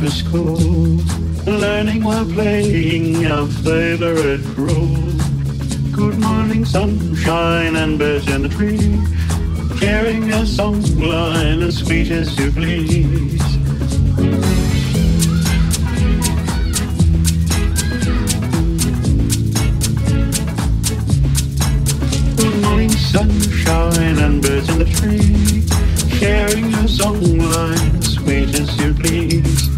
to school. Learning while playing our favorite role. Good morning, sunshine and birds in the tree. Sharing a song line as sweet as you please. Sunshine and birds in the tree. Sharing a song line sweet as you please.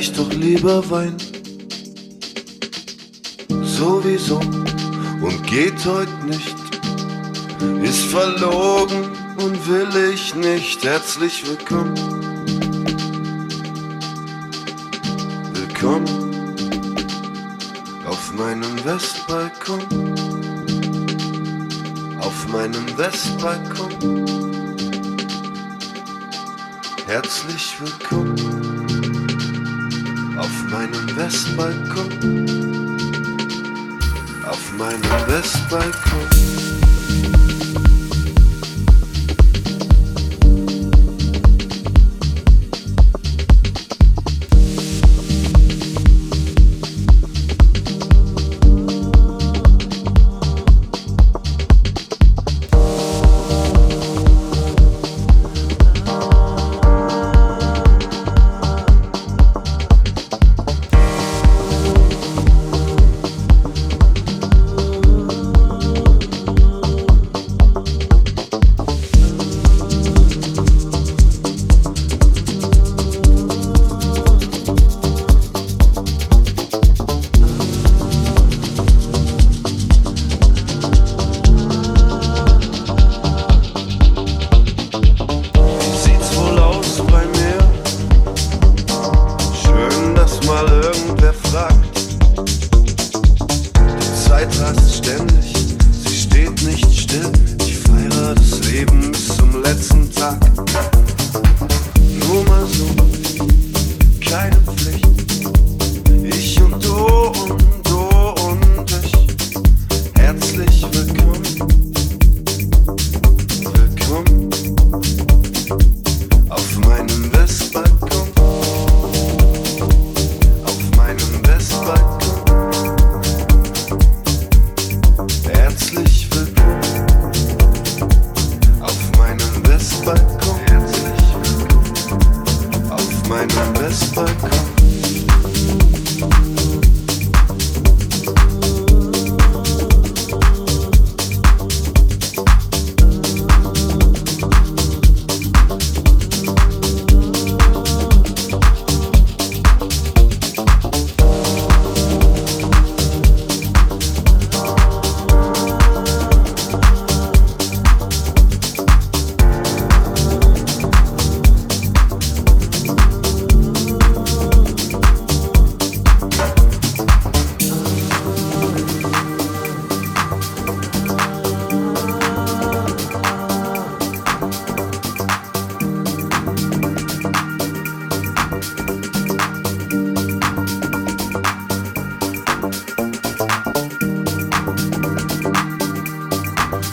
Vielleicht doch lieber Wein. Sowieso und geht heute nicht. Ist verlogen und will ich nicht. Herzlich. Willkommen meinem Westbalkon. Herzlich willkommen meinem Westbalkon. Auf meinem Westbalkon.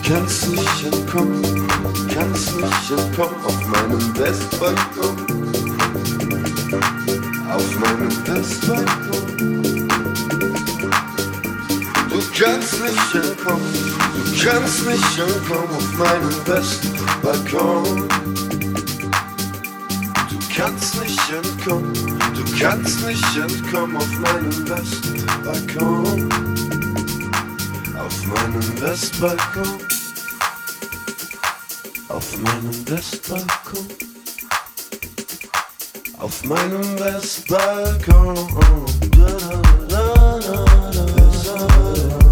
kannst nicht entkommen, kannst nicht entkommen auf meinem Westbalkon. Auf meinem Westbalkon. Du kannst nicht entkommen, du kannst nicht entkommen auf meinem Westbalkon. Du kannst nicht entkommen, du kannst nicht entkommen auf meinem Westbalkon. Auf meinem Westbalkon. Auf meinem Westbalkon. Auf meinem Westbalkon. Da, da, da.